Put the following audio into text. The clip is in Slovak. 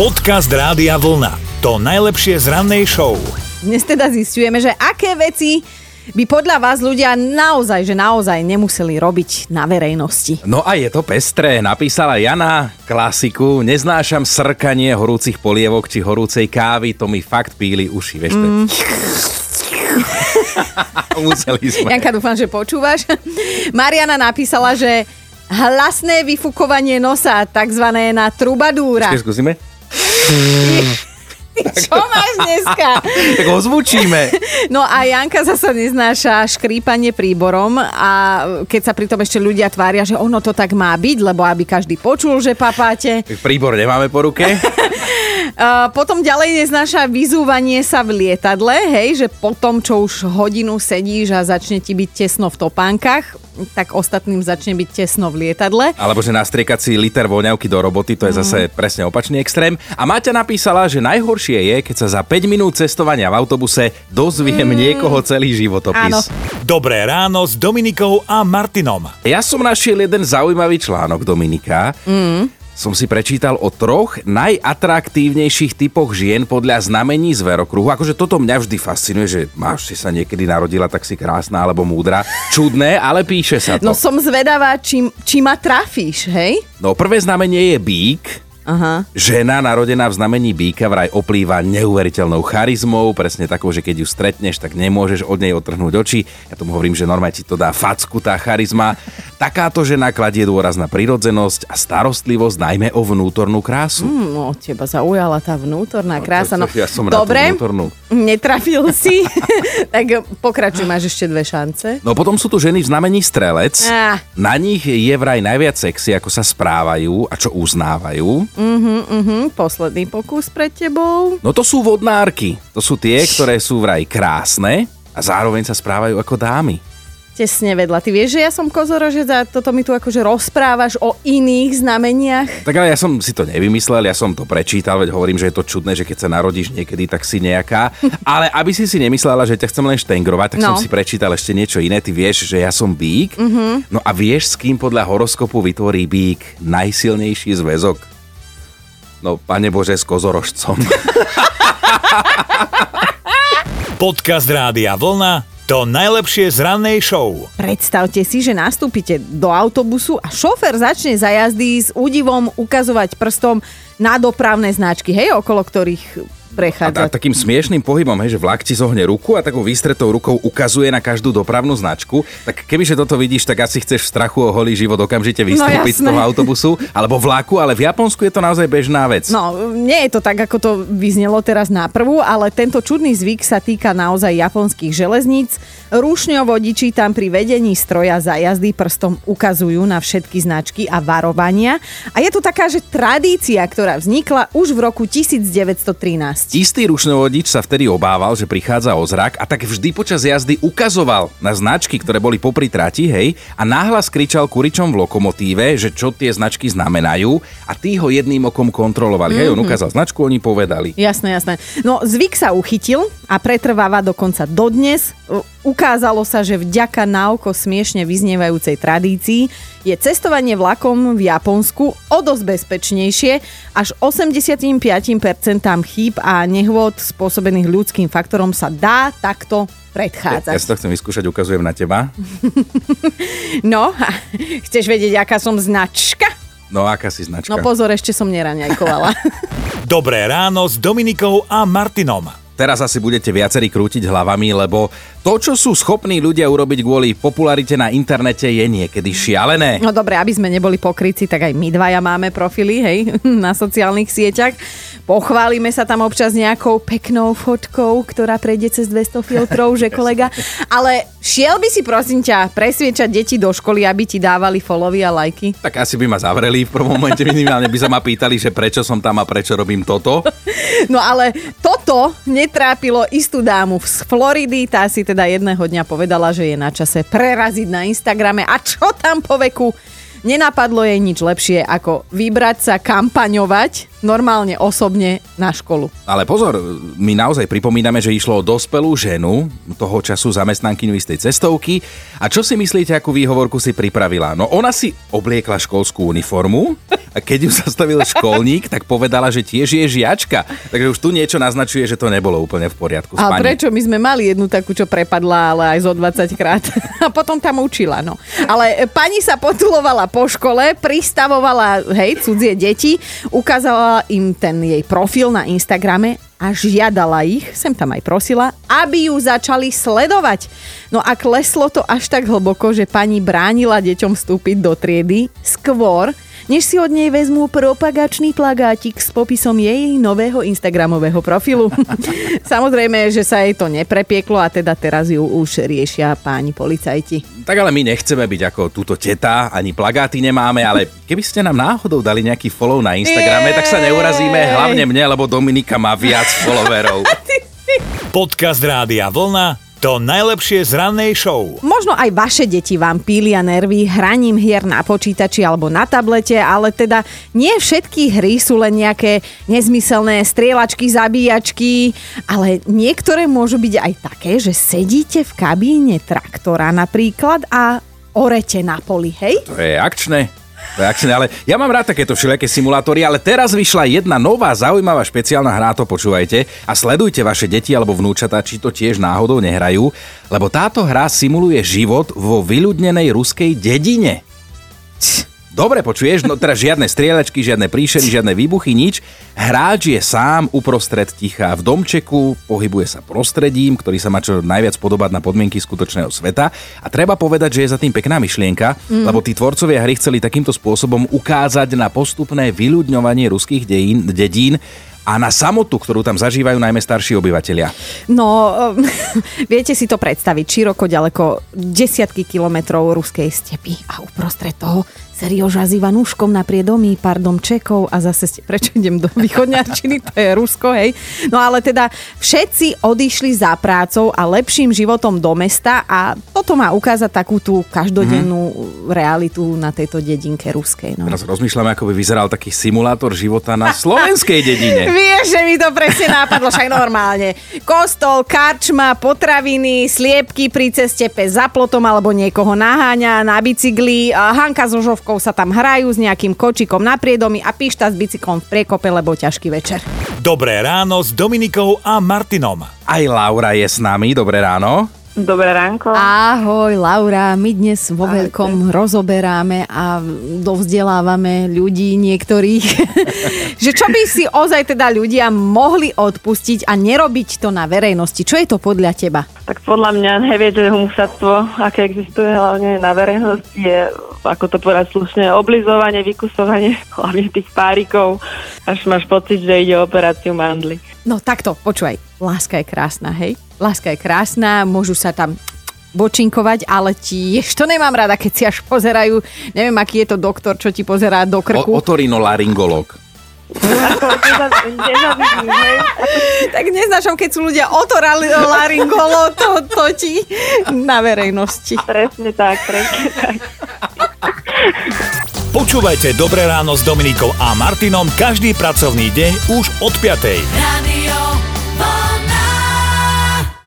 Podcast Rádia Vlna. To najlepšie z rannej show. Dnes teda zistujeme, že aké veci by podľa vás ľudia naozaj, že naozaj nemuseli robiť na verejnosti. No a je to pestré, napísala Jana klasiku, neznášam srkanie horúcich polievok či horúcej kávy, to mi fakt píli uši, vieš mm. Museli sme. Janka, dúfam, že počúvaš. Mariana napísala, že hlasné vyfukovanie nosa, takzvané na trubadúra. Ešte skúsime? Čo máš dneska? tak ho zvučíme. No a Janka zasa neznáša škrípanie príborom a keď sa pritom ešte ľudia tvária, že ono to tak má byť, lebo aby každý počul, že papáte. Príbor nemáme po ruke. potom ďalej neznáša vyzúvanie sa v lietadle, hej, že potom, čo už hodinu sedíš a začne ti byť tesno v topánkach, tak ostatným začne byť tesno v lietadle. Alebo že nastriekať si liter voňavky do roboty, to je mm. zase presne opačný extrém. A Maťa napísala, že najhoršie je, keď sa za 5 minút cestovania v autobuse dozviem mm. niekoho celý životopis. Áno. Dobré ráno s Dominikou a Martinom. Ja som našiel jeden zaujímavý článok Dominika. Mm som si prečítal o troch najatraktívnejších typoch žien podľa znamení z verokruhu. Akože toto mňa vždy fascinuje, že máš si sa niekedy narodila tak si krásna alebo múdra. Čudné, ale píše sa to. No som zvedavá, či, či ma trafíš, hej? No prvé znamenie je bík, Aha. Žena narodená v znamení býka vraj oplýva neuveriteľnou charizmou, presne takou, že keď ju stretneš, tak nemôžeš od nej otrhnúť oči. Ja tomu hovorím, že normálne ti to dá facku tá charizma. Takáto žena kladie dôraz na prirodzenosť a starostlivosť, najmä o vnútornú krásu. Mm, no, teba zaujala tá vnútorná no, krása. No, ja som Dobre, netrafil si. tak pokračuj, máš ešte dve šance. No potom sú tu ženy v znamení strelec. Ah. Na nich je vraj najviac sexy, ako sa správajú a čo uznávajú. Uh-huh, uh-huh. Posledný pokus pred tebou. No to sú vodnárky. To sú tie, ktoré sú vraj krásne a zároveň sa správajú ako dámy tesne vedľa. Ty vieš, že ja som kozorožec a toto mi tu akože rozprávaš o iných znameniach? Tak ale ja som si to nevymyslel, ja som to prečítal, veď hovorím, že je to čudné, že keď sa narodíš niekedy, tak si nejaká. Ale aby si si nemyslela, že ťa chcem len štengrovať, tak no. som si prečítal ešte niečo iné. Ty vieš, že ja som bík. Uh-huh. No a vieš, s kým podľa horoskopu vytvorí bík najsilnejší zväzok? No, pane Bože, s kozorožcom. Podcast Rádia Vlna to najlepšie z rannej show. Predstavte si, že nastúpite do autobusu a šofer začne za jazdy s údivom ukazovať prstom na dopravné značky, hej, okolo ktorých prechádzať. A, a takým smiešným pohybom, hej, že vlak ti zohne ruku a takou výstretou rukou ukazuje na každú dopravnú značku. Tak kebyže toto vidíš, tak asi chceš v strachu o holý život okamžite vystúpiť no, z toho autobusu alebo vlaku, ale v Japonsku je to naozaj bežná vec. No, nie je to tak, ako to vyznelo teraz na prvú, ale tento čudný zvyk sa týka naozaj japonských železníc. Rúšňovodiči tam pri vedení stroja za jazdy prstom ukazujú na všetky značky a varovania. A je to taká, že tradícia, ktorá vznikla už v roku 1913. Istý rušnovodič sa vtedy obával, že prichádza o zrak a tak vždy počas jazdy ukazoval na značky, ktoré boli popri trati, hej, a náhlas kričal kuričom v lokomotíve, že čo tie značky znamenajú a tí ho jedným okom kontrolovali. Mm-hmm. Hej, on mhm. ukázal značku, oni povedali. Jasné, jasné. No zvyk sa uchytil a pretrváva dokonca dodnes. Ukázalo sa, že vďaka na oko smiešne vyznievajúcej tradícii je cestovanie vlakom v Japonsku o dosť bezpečnejšie. Až 85% chýb a nehôd spôsobených ľudským faktorom sa dá takto predchádzať. Ja si to chcem vyskúšať, ukazujem na teba. no, chceš vedieť, aká som značka? No, aká si značka? No pozor, ešte som neraňajkovala. Dobré ráno s Dominikou a Martinom. Teraz asi budete viacerí krútiť hlavami, lebo to, čo sú schopní ľudia urobiť kvôli popularite na internete, je niekedy šialené. No dobre, aby sme neboli pokryci, tak aj my dvaja máme profily, hej, na sociálnych sieťach. Pochválime sa tam občas nejakou peknou fotkou, ktorá prejde cez 200 filtrov, že kolega. Ale šiel by si prosím ťa presviečať deti do školy, aby ti dávali followy a lajky? Tak asi by ma zavreli v prvom momente, minimálne by sa ma pýtali, že prečo som tam a prečo robím toto. No ale toto netrápilo istú dámu z Floridy, tá si teda jedného dňa povedala, že je na čase preraziť na Instagrame a čo tam po veku Nenapadlo jej nič lepšie, ako vybrať sa kampaňovať normálne osobne na školu. Ale pozor, my naozaj pripomíname, že išlo o dospelú ženu, toho času zamestnankyňu istej cestovky. A čo si myslíte, akú výhovorku si pripravila? No ona si obliekla školskú uniformu a keď ju zastavil školník, tak povedala, že tiež je žiačka. Takže už tu niečo naznačuje, že to nebolo úplne v poriadku. A prečo? My sme mali jednu takú, čo prepadla, ale aj zo 20 krát. A potom tam učila, no. Ale pani sa potulovala po škole, pristavovala, hej, cudzie deti, ukázala im ten jej profil na Instagrame a žiadala ich, sem tam aj prosila, aby ju začali sledovať. No a kleslo to až tak hlboko, že pani bránila deťom vstúpiť do triedy skôr, než si od nej vezmú propagačný plagátik s popisom jej nového Instagramového profilu. Samozrejme, že sa jej to neprepieklo a teda teraz ju už riešia páni policajti. Tak ale my nechceme byť ako túto teta, ani plagáty nemáme, ale keby ste nám náhodou dali nejaký follow na Instagrame, tak sa neurazíme, hlavne mne, lebo Dominika má viac followerov. Podcast Rádia Vlna to najlepšie z rannej show. Možno aj vaše deti vám pília nervy hraním hier na počítači alebo na tablete, ale teda nie všetky hry sú len nejaké nezmyselné strieľačky, zabíjačky, ale niektoré môžu byť aj také, že sedíte v kabíne traktora napríklad a orete na poli, hej? To je akčné. To ale ja mám rád takéto všelijaké simulátory, ale teraz vyšla jedna nová zaujímavá špeciálna hra, to počúvajte a sledujte vaše deti alebo vnúčata, či to tiež náhodou nehrajú, lebo táto hra simuluje život vo vyľudnenej ruskej dedine. Dobre počuješ, no teraz žiadne strieľačky, žiadne príšery, žiadne výbuchy, nič. Hráč je sám uprostred ticha v domčeku, pohybuje sa prostredím, ktorý sa má čo najviac podobať na podmienky skutočného sveta. A treba povedať, že je za tým pekná myšlienka, mm. lebo tí tvorcovia hry chceli takýmto spôsobom ukázať na postupné vyľudňovanie ruských dejín, dedín, a na samotu, ktorú tam zažívajú najmä starší obyvateľia? No, viete si to predstaviť. Široko, ďaleko, desiatky kilometrov ruskej stepy a uprostred toho Serioža s Ivanúškom na priedomí, pár domčekov a zase ste, prečo idem do východňarčiny, to je Rusko, hej. No ale teda všetci odišli za prácou a lepším životom do mesta a toto má ukázať takú tú každodennú hmm. realitu na tejto dedinke ruskej. No. Teraz rozmýšľam, ako by vyzeral taký simulátor života na slovenskej dedine. Vieš, že mi to presne nápadlo, však normálne. Kostol, karčma, potraviny, sliepky pri ceste, pes za plotom alebo niekoho naháňa na bicykli, Hanka so žovkou sa tam hrajú s nejakým kočikom na priedomi a píšta s bicyklom v priekope, lebo ťažký večer. Dobré ráno s Dominikou a Martinom. Aj Laura je s nami, dobré ráno. Dobré ránko. Ahoj, Laura. My dnes vo veľkom rozoberáme a dovzdelávame ľudí niektorých, že čo by si ozaj teda ľudia mohli odpustiť a nerobiť to na verejnosti. Čo je to podľa teba? Tak podľa mňa že humusatstvo, aké existuje hlavne na verejnosti, je, ako to povedať slušne, oblizovanie, vykusovanie hlavne tých párikov, až máš pocit, že ide o operáciu mandly. No takto, počúvaj, láska je krásna, hej? Láska je krásna, môžu sa tam bočinkovať, ale tiež to nemám rada, keď si až pozerajú, neviem, aký je to doktor, čo ti pozerá do krku. O, otorinolaryngolog. tak neznášam, keď sú ľudia otoralaryngolo, to, to ti na verejnosti. Presne tak, presne tak. Počúvajte Dobré ráno s Dominikou a Martinom každý pracovný deň už od 5.